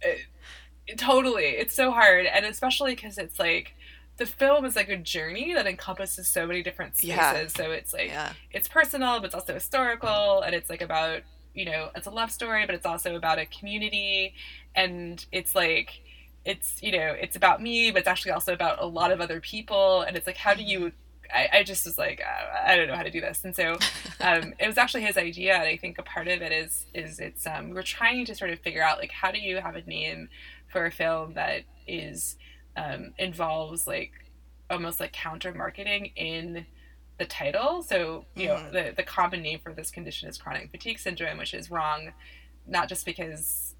It, *laughs* it, totally, it's so hard, and especially because it's like the film is like a journey that encompasses so many different spaces. Yeah. So it's like yeah. it's personal, but it's also historical, and it's like about you know, it's a love story, but it's also about a community. And it's like, it's you know it's about me but it's actually also about a lot of other people. And it's like how do you I, I just was like I, I don't know how to do this. And so *laughs* um, it was actually his idea. And I think a part of it is is it's um, we're trying to sort of figure out like how do you have a name for a film that is um, involves like almost like counter marketing in the title so you know mm. the, the common name for this condition is chronic fatigue syndrome which is wrong not just because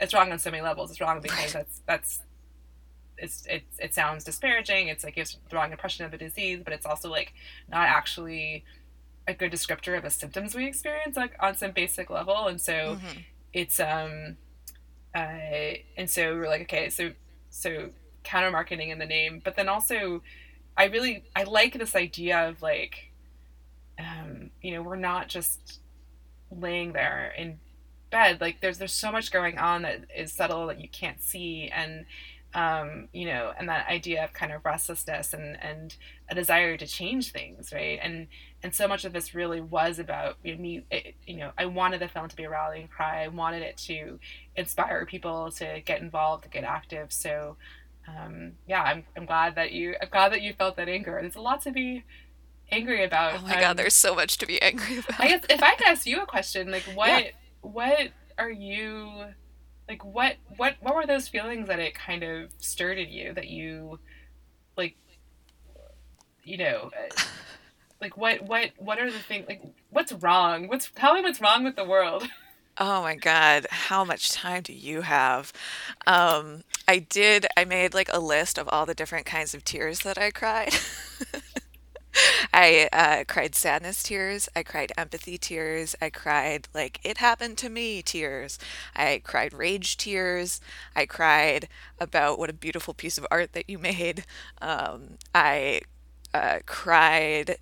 it's wrong on so many levels. It's wrong *laughs* because that's that's it's it it sounds disparaging. It's like gives the wrong impression of the disease, but it's also like not actually a good descriptor of the symptoms we experience like on some basic level. And so mm-hmm. it's um uh and so we're like okay so so counter marketing in the name, but then also I really I like this idea of like um you know we're not just laying there in bed like there's there's so much going on that is subtle that you can't see and um, you know, and that idea of kind of restlessness and and a desire to change things, right? And and so much of this really was about you know, me. It, you know, I wanted the film to be a rallying cry. I wanted it to inspire people to get involved, to get active. So, um, yeah, I'm I'm glad that you I'm glad that you felt that anger. There's a lot to be angry about. Oh my um, god, there's so much to be angry about. I guess if I could ask you a question, like *laughs* what yeah what are you like what what what were those feelings that it kind of stirred in you that you like you know uh, *laughs* like what what what are the things like what's wrong what's tell me what's wrong with the world *laughs* Oh my God, how much time do you have? Um, I did, I made like a list of all the different kinds of tears that I cried. *laughs* I uh, cried sadness tears. I cried empathy tears. I cried like it happened to me tears. I cried rage tears. I cried about what a beautiful piece of art that you made. Um, I uh, cried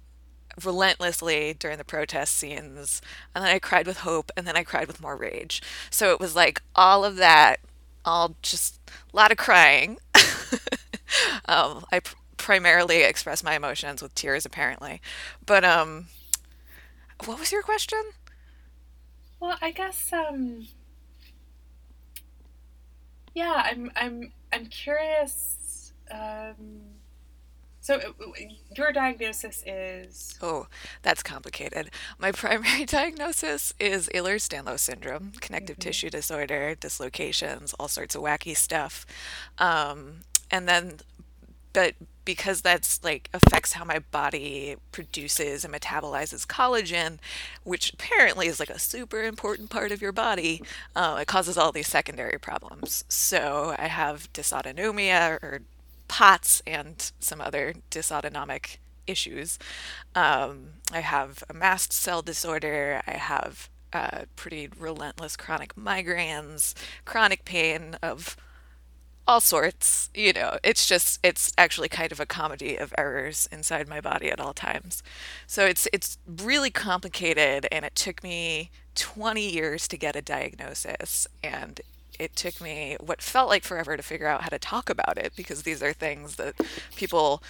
relentlessly during the protest scenes, and then I cried with hope, and then I cried with more rage. So it was like all of that, all just a lot of crying. *laughs* um, I primarily express my emotions with tears apparently. But um what was your question? Well, I guess um yeah, I'm I'm I'm curious um so uh, your diagnosis is Oh, that's complicated. My *laughs* primary diagnosis is Ehlers-Danlos syndrome, connective mm-hmm. tissue disorder, dislocations, all sorts of wacky stuff. Um, and then but because that's like affects how my body produces and metabolizes collagen, which apparently is like a super important part of your body, uh, it causes all these secondary problems. So I have dysautonomia or POTS and some other dysautonomic issues. Um, I have a mast cell disorder. I have uh, pretty relentless chronic migraines, chronic pain of all sorts. You know, it's just it's actually kind of a comedy of errors inside my body at all times. So it's it's really complicated and it took me 20 years to get a diagnosis and it took me what felt like forever to figure out how to talk about it because these are things that people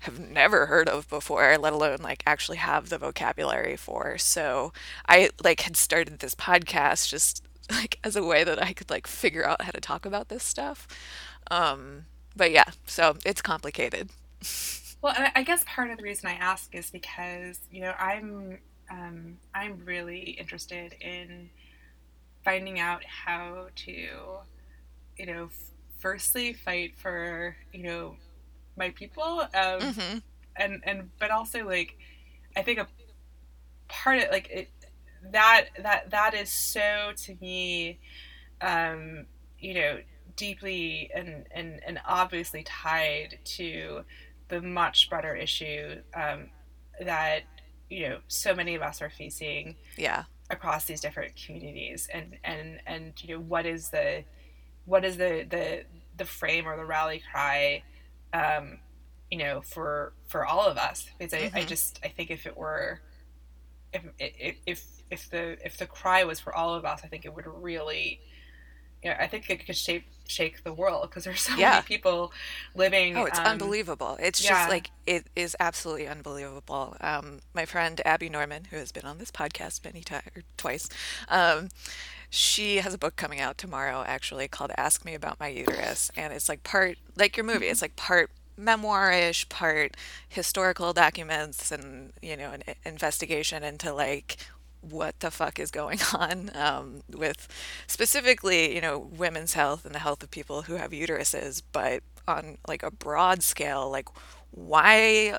have never heard of before let alone like actually have the vocabulary for so i like had started this podcast just *laughs* like as a way that I could like figure out how to talk about this stuff. Um, but yeah, so it's complicated. *laughs* Well, I guess part of the reason I ask is because you know I'm um, I'm really interested in finding out how to you know f- firstly fight for you know my people um, mm-hmm. and and but also like I think a part of like it that that that is so to me um, you know deeply and, and and obviously tied to the much broader issue um, that you know so many of us are facing yeah across these different communities and and and you know what is the what is the the the frame or the rally cry um, you know for for all of us because I, mm-hmm. I just I think if it were if if if if the if the cry was for all of us, I think it would really, you know, I think it could shape shake the world because there's so yeah. many people living. Oh, it's um, unbelievable! It's yeah. just like it is absolutely unbelievable. Um, my friend Abby Norman, who has been on this podcast many times, twice. Um, she has a book coming out tomorrow actually called Ask Me About My Uterus. And it's like part, like your movie, it's like part memoirish, part historical documents and, you know, an investigation into like what the fuck is going *laughs* on um, with specifically, you know, women's health and the health of people who have uteruses, but on like a broad scale, like why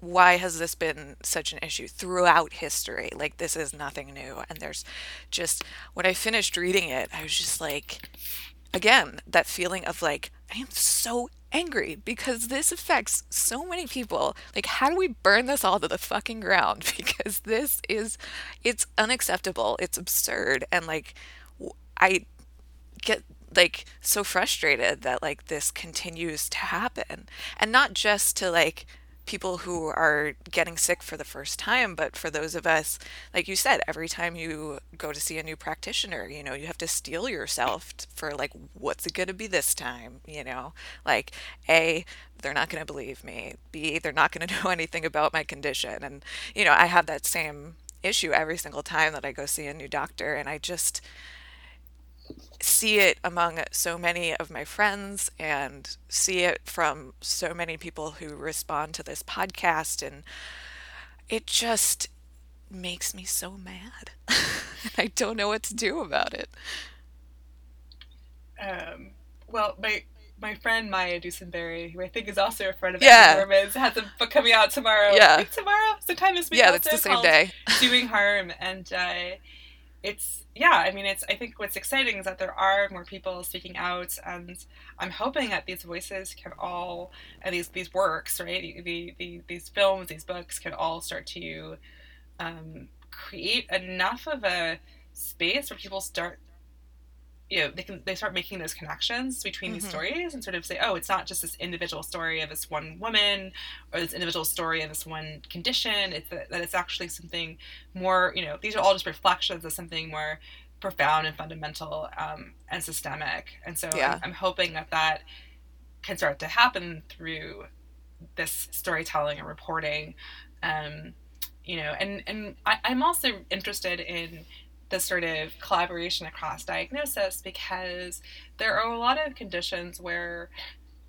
why has this been such an issue throughout history? Like, this is nothing new. And there's just, when I finished reading it, I was just like, again, that feeling of like, I am so angry because this affects so many people. Like, how do we burn this all to the fucking ground? *laughs* Because this is, it's unacceptable. It's absurd. And like, I get like so frustrated that like this continues to happen. And not just to like, people who are getting sick for the first time, but for those of us, like you said, every time you go to see a new practitioner, you know, you have to steel yourself for like, what's it going to be this time? You know, like, A, they're not going to believe me. B, they're not going *laughs* to know anything about my condition. And, you know, I have that same issue every single time that I go see a new doctor. And I just, see it among so many of my friends and see it from so many people who respond to this podcast and it just makes me so mad. *laughs* I don't know what to do about it. Um, well, my my friend Maya Dusenbery, who I think is also a friend of yeah. Has a book coming out tomorrow. Yeah, tomorrow, sometime this week. Yeah, it's the same day. Doing harm, and uh, it's yeah i mean it's i think what's exciting is that there are more people speaking out and i'm hoping that these voices can all and these these works right the, the, these films these books can all start to um, create enough of a space where people start you know they can they start making those connections between mm-hmm. these stories and sort of say oh it's not just this individual story of this one woman or this individual story of this one condition it's that, that it's actually something more you know these are all just reflections of something more profound and fundamental um, and systemic and so yeah. I'm, I'm hoping that that can start to happen through this storytelling and reporting um, you know and and I, i'm also interested in the sort of collaboration across diagnosis because there are a lot of conditions where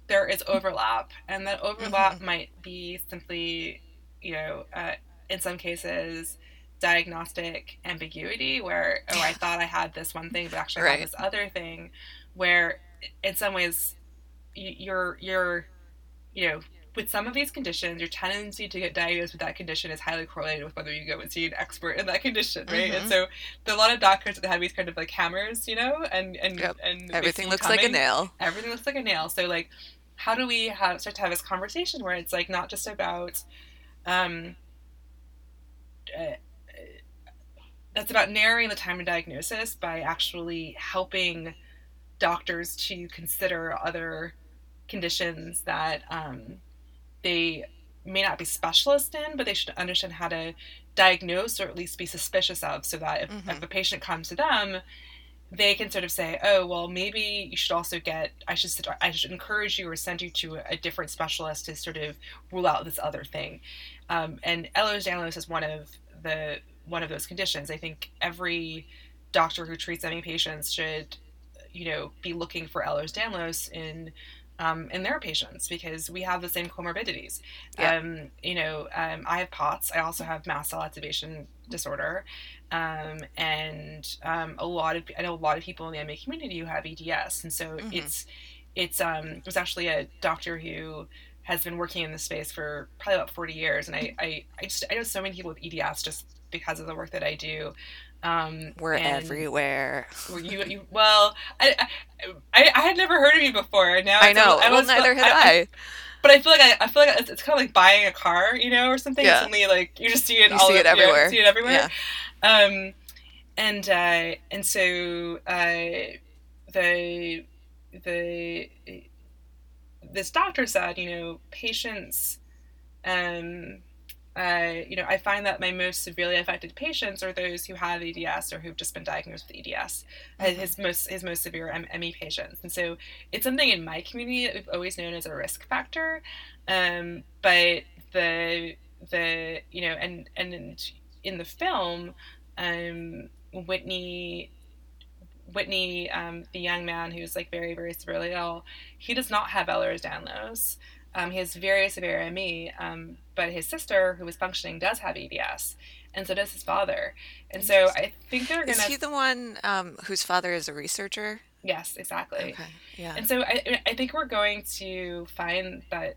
there is overlap, and that overlap mm-hmm. might be simply, you know, uh, in some cases, diagnostic ambiguity where, oh, I thought I had this one thing, but actually right. I had this other thing, where in some ways you're, you're, you know, with some of these conditions, your tendency to get diagnosed with that condition is highly correlated with whether you go and see an expert in that condition, right? Mm-hmm. And so there are a lot of doctors that have these kind of like hammers, you know, and and yep. and everything looks coming. like a nail. Everything looks like a nail. So like, how do we have start to have this conversation where it's like not just about, um, uh, that's about narrowing the time to diagnosis by actually helping doctors to consider other conditions that um, they may not be specialists in, but they should understand how to diagnose or at least be suspicious of so that if, mm-hmm. if a patient comes to them, they can sort of say, oh, well, maybe you should also get, I should, I should encourage you or send you to a different specialist to sort of rule out this other thing. Um, and Ehlers-Danlos is one of the, one of those conditions. I think every doctor who treats ME patients should, you know, be looking for Ehlers-Danlos in um, in their patients because we have the same comorbidities. Yeah. Um, you know, um, I have POTS. I also have mast cell activation disorder, um, and um, a lot of I know a lot of people in the ME community who have EDS, and so mm-hmm. it's it's um, there's actually a doctor who has been working in this space for probably about 40 years, and I I, I just I know so many people with EDS just because of the work that I do. Um, We're everywhere. You, you, well, I, I, I had never heard of you before. Now I know. I well, neither had I, I. But I feel like I, I feel like it's, it's, kind of like buying a car, you know, or something. Yeah. Suddenly, like you just see it you all. See it everywhere. You see it everywhere. Yeah. Um, and uh, and so uh, the the this doctor said, you know, patients um uh, you know, I find that my most severely affected patients are those who have EDS or who've just been diagnosed with EDS. Uh, mm-hmm. His most his most severe ME patients, and so it's something in my community that we've always known as a risk factor. Um, but the the you know, and and in the film, um, Whitney Whitney, um, the young man who's like very, very severely ill, he does not have Ehlers-Danlos. Um, he has very severe ME, um, but his sister, who is functioning, does have EDS, and so does his father. And so I think they're going to. Is he the one um, whose father is a researcher? Yes, exactly. Okay. Yeah. And so I, I think we're going to find that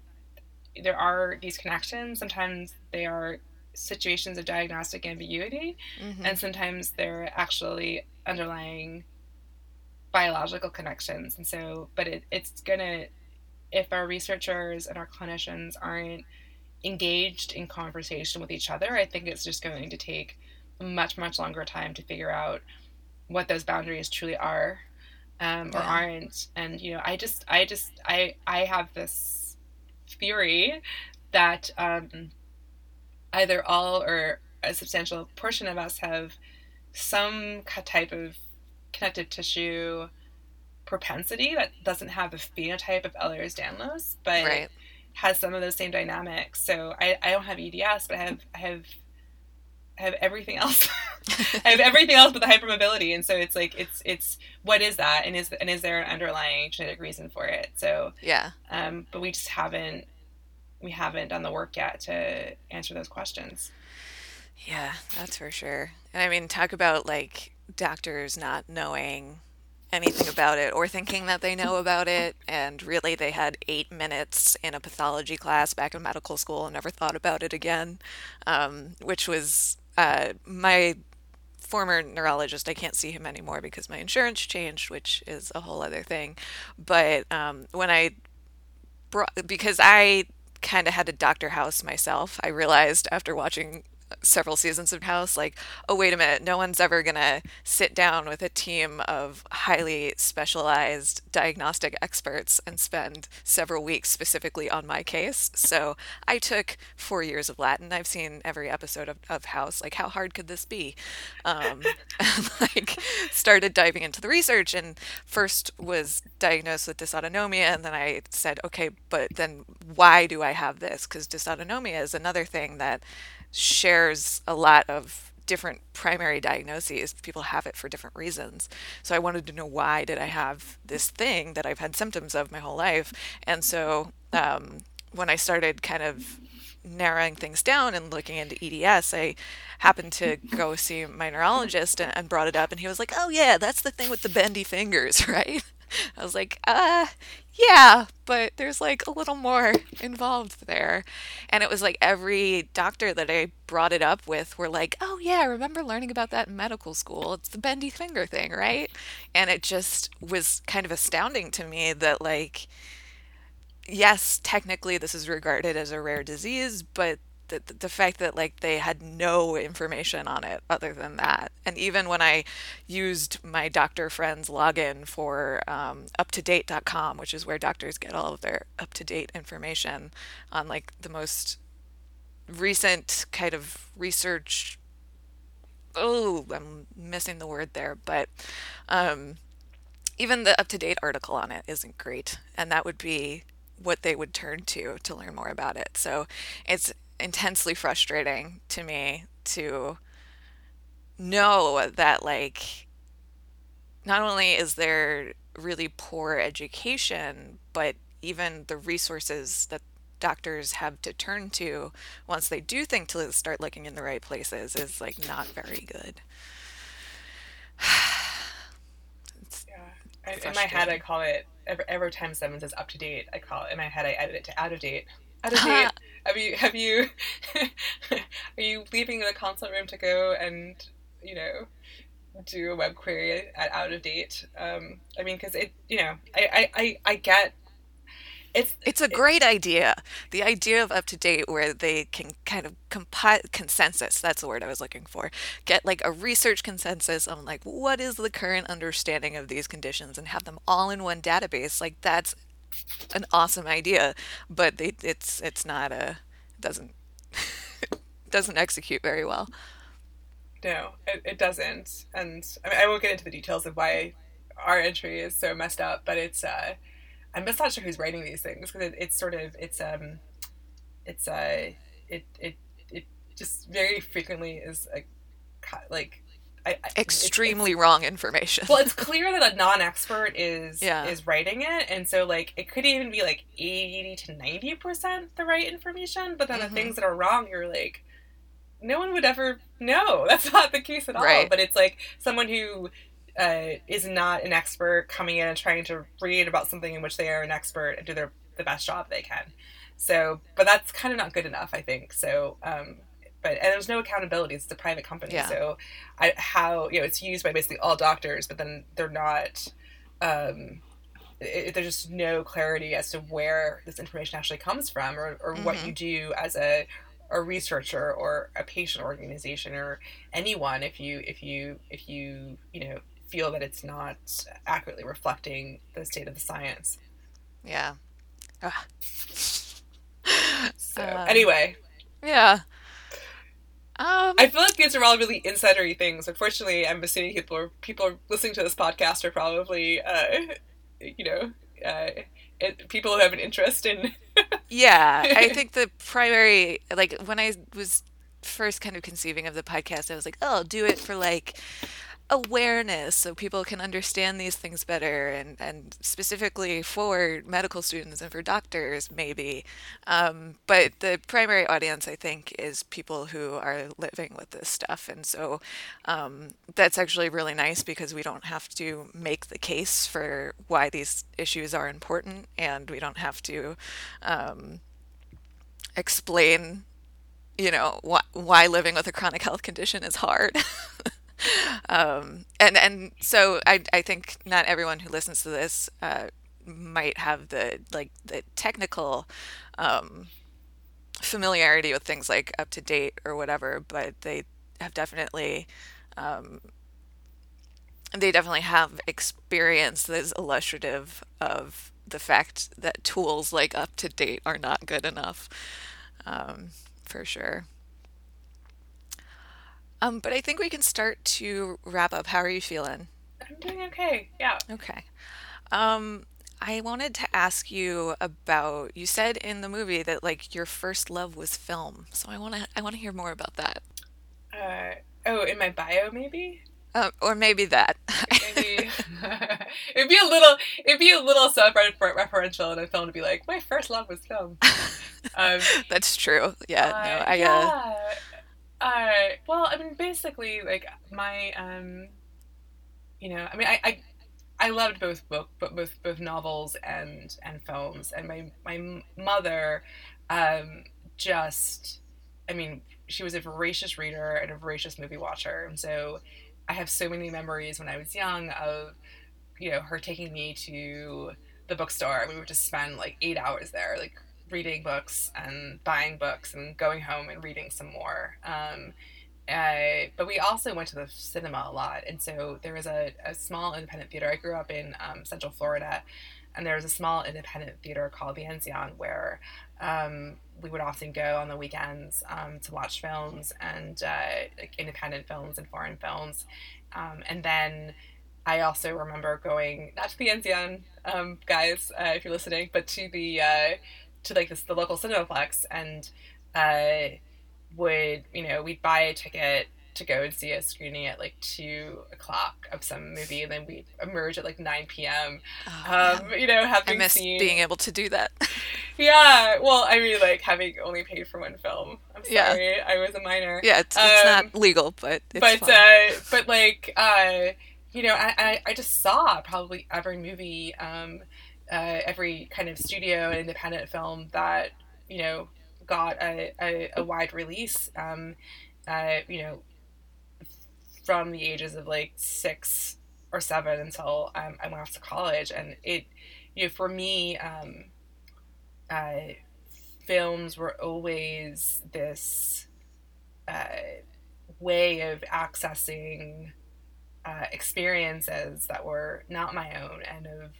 there are these connections. Sometimes they are situations of diagnostic ambiguity, mm-hmm. and sometimes they're actually underlying biological connections. And so, but it, it's going to, if our researchers and our clinicians aren't engaged in conversation with each other, I think it's just going to take a much, much longer time to figure out what those boundaries truly are um, or yeah. aren't. And, you know, I just, I just, I, I have this theory that um, either all or a substantial portion of us have some type of connective tissue propensity that doesn't have the phenotype of Ehlers-Danlos, but right. has some of those same dynamics. So I, I don't have EDS, but I have I have I have everything else. *laughs* I have everything else but the hypermobility, and so it's like it's it's what is that, and is and is there an underlying genetic reason for it? So yeah, um, but we just haven't we haven't done the work yet to answer those questions. Yeah, that's for sure. And I mean, talk about like doctors not knowing anything about it or thinking that they know about it. And really, they had eight minutes in a pathology class back in medical school and never thought about it again, um, which was uh, my former neurologist. I can't see him anymore because my insurance changed, which is a whole other thing. But um, when I brought, because I kind of had a doctor house myself, I realized after watching several seasons of House, like, oh, wait a minute, no one's ever going to sit down with a team of highly specialized diagnostic experts and spend several weeks specifically on my case. So I took four years of Latin. I've seen every episode of, of House. Like, how hard could this be? Um, *laughs* and, like, started diving into the research and first was diagnosed with dysautonomia. And then I said, okay, but then why do I have this? Because dysautonomia is another thing that shares a lot of different primary diagnoses. People have it for different reasons. So i wanted to know why did i have this thing that i've had symptoms of my whole life? And so um, when i started kind of narrowing things down and looking into eds i happened to go see my neurologist and, and brought it up and he was like oh yeah that's the thing with the bendy fingers *laughs* right *laughs* I was like, uh, yeah, but there's like a little more involved there. And it was like every doctor that I brought it up with were like, oh, yeah, I remember learning about that in medical school. It's the bendy finger thing, right? And it just was kind of astounding to me that, like, yes, technically this is regarded as a rare disease, but the, the fact that like they had no information on it other than that. And even when i used my doctor friend's login for um, uptodate.com which is where doctors get all of their up-to-date information on like the most recent kind of research oh i'm missing the word there but um, even the up-to-date article on it isn't great. And that would be what they would turn to to learn more about it. So it's intensely frustrating to me to know that like not only is there really poor education but even the resources that doctors have to turn to once they do think to start looking in the right places is like not very good. *sighs* Yeah. In my head i call it every, every time someone says up to date i call it in my head i edit it to out of date out of date have you have you *laughs* are you leaving the consult room to go and you know do a web query at out of date? Um, i mean because it you know I, I i get it's it's a great idea. The idea of up to date where they can kind of compile consensus that's the word i was looking for. Get like a research consensus on like what is the current understanding of these conditions and have them all in one database like that's an awesome idea, but they, it's it's not a doesn't *laughs* doesn't execute very well. No, it, it doesn't, and I, mean, I won't get into the details of why our entry is so messed up, but it's uh, I'm just not sure who's writing these things because it, it's sort of it's um it's uh it it it just very frequently is a like I, extremely it's, it's, wrong information. well, it's *laughs* clear that a non-expert is yeah. is writing it, and so like it could even be like eighty to ninety percent the right information, but then mm-hmm. the things that are wrong, you're like, no one would ever know. *laughs* That's not the case at all. But it's like someone who uh, is not an expert coming in and trying to read about something in which they are an expert and do their the best job they can. So, but that's kind of not good enough, I think. So, um, but and there's no accountability. It's a private company, yeah. so I, how you know it's used by basically all doctors, but then they're not. Um, it, there's just no clarity as to where this information actually comes from, or, or mm-hmm. what you do as a a researcher or a patient organization or anyone if you if you if you you know feel that it's not accurately reflecting the state of the science. Yeah. so uh, anyway. Yeah. Um, I feel like these are all really insidery things. Unfortunately, I'm assuming people are people listening to this podcast are probably, uh, you know, uh, it, people who have an interest in. *laughs* yeah, I think the primary, like when I was first kind of conceiving of the podcast, I was like, oh, I'll do it for like awareness so people can understand these things better and, and specifically for medical students and for doctors maybe. Um, but the primary audience i think is people who are living with this stuff. And so um, that's actually really nice because we don't have to make the case for why these issues are important. And we don't have to um, explain you know wh- why living with a chronic health condition is hard *laughs* um, and and so I I think not everyone who listens to this uh, might have the like the technical um, familiarity with things like up to date or whatever, but they have definitely um, they definitely have experience that is illustrative of the fact that tools like up to date are not good enough um, for sure. Um, but I think we can start to wrap up. How are you feeling? I'm doing okay. Yeah. Okay. Um, I wanted to ask you about. You said in the movie that like your first love was film, so I want to. I want to hear more about that. Uh, oh, in my bio, maybe. Uh, or maybe that. maybe *laughs* *laughs* it'd be a little. It'd be a little self-referential in a film to be like, my first love was film. *laughs* Um, That's true. Yeah. Uh, no, I. Uh, yeah. Uh, well, I mean, basically, like my, um, you know, I mean, I, I, I loved both book, but both both novels and and films, and my my mother, um, just, I mean, she was a voracious reader and a voracious movie watcher, and so I have so many memories when I was young of, you know, her taking me to the bookstore. We would just spend like eight hours there, like reading books and buying books and going home and reading some more. Um, uh, but we also went to the cinema a lot. And so there was a, a small independent theater. I grew up in um, Central Florida, and there was a small independent theater called the Enzian where um, we would often go on the weekends um, to watch films and uh, like independent films and foreign films. Um, and then I also remember going, not to the Enzian, um, guys, uh, if you're listening, but to the uh, to like this the local cinemaplex and uh, would you know we'd buy a ticket to go and see a screening at like two o'clock of some movie, and then we'd emerge at like nine p.m. Oh, um, you know, having I miss seen... being able to do that. *laughs* yeah, well, I mean, like having only paid for one film. I'm sorry, yeah. I was a minor. Yeah, it's, it's um, not legal, but but uh, but like uh, you know, I, I I just saw probably every movie. Um, uh, every kind of studio and independent film that you know got a, a, a wide release. Um, uh, you know, from the ages of like six or seven until um, I went off to college, and it, you know, for me, um, uh, films were always this uh, way of accessing uh, experiences that were not my own, and of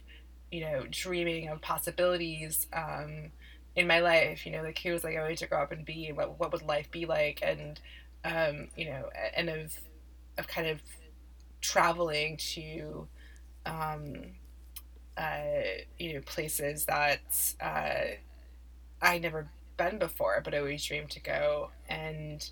you know, dreaming of possibilities um, in my life. You know, like who was like I wanted to grow up and be, what what would life be like, and um, you know, and of of kind of traveling to um, uh, you know places that uh, I never been before, but I always dreamed to go. And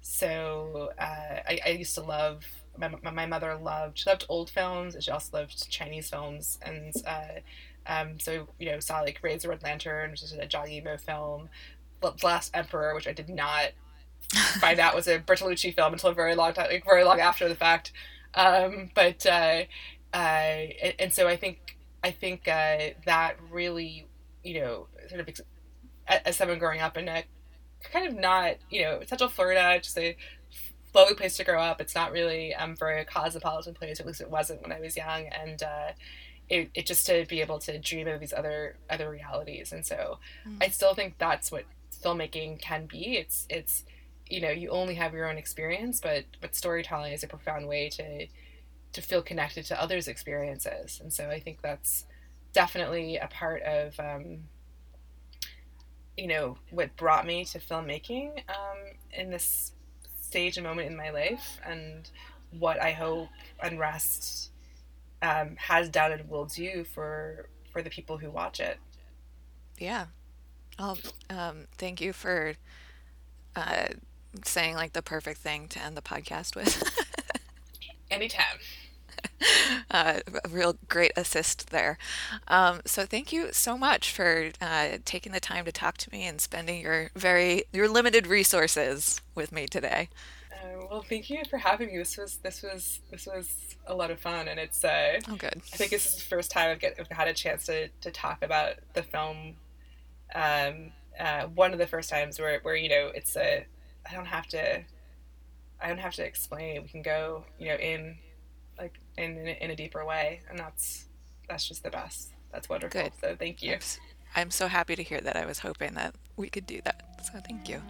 so uh, I, I used to love my, my mother loved she loved old films and she also loved Chinese films and uh, um, so you know saw like Raise the Red Lantern, which is a Zhang Yimou film, The Last Emperor, which I did not *laughs* find out was a Bertolucci film until a very long time, like very long after the fact. Um, but uh, uh, and, and, so I think I think uh, that really you know sort of as someone growing up in a kind of not you know Central Florida, just a lovely place to grow up. It's not really um, very cosmopolitan place, at least it wasn't when I was young, and uh, it, it just to be able to dream of these other other realities. And so mm. I still think that's what filmmaking can be. It's it's you know you only have your own experience, but but storytelling is a profound way to to feel connected to others' experiences. And so I think that's definitely a part of um, you know what brought me to filmmaking um, in this stage and moment in my life and what I hope Unrest um, has done and will do for for the people who watch it. Yeah. Um, um, thank you for uh, saying like the perfect thing to end the podcast with. *laughs* Anytime. *laughs* Uh, a real great assist there. Um, so thank you so much for uh, taking the time to talk to me and spending your very your limited resources with me today. Uh, well, thank you for having me. This was this was this was a lot of fun, and it's uh, oh good. I think this is the first time I've, get, I've had a chance to to talk about the film. Um, uh, one of the first times where where you know it's a I don't have to I don't have to explain. We can go you know in in, in, a deeper way. And that's, that's just the best. That's wonderful. Good. So thank you. I'm so happy to hear that. I was hoping that we could do that. So thank you.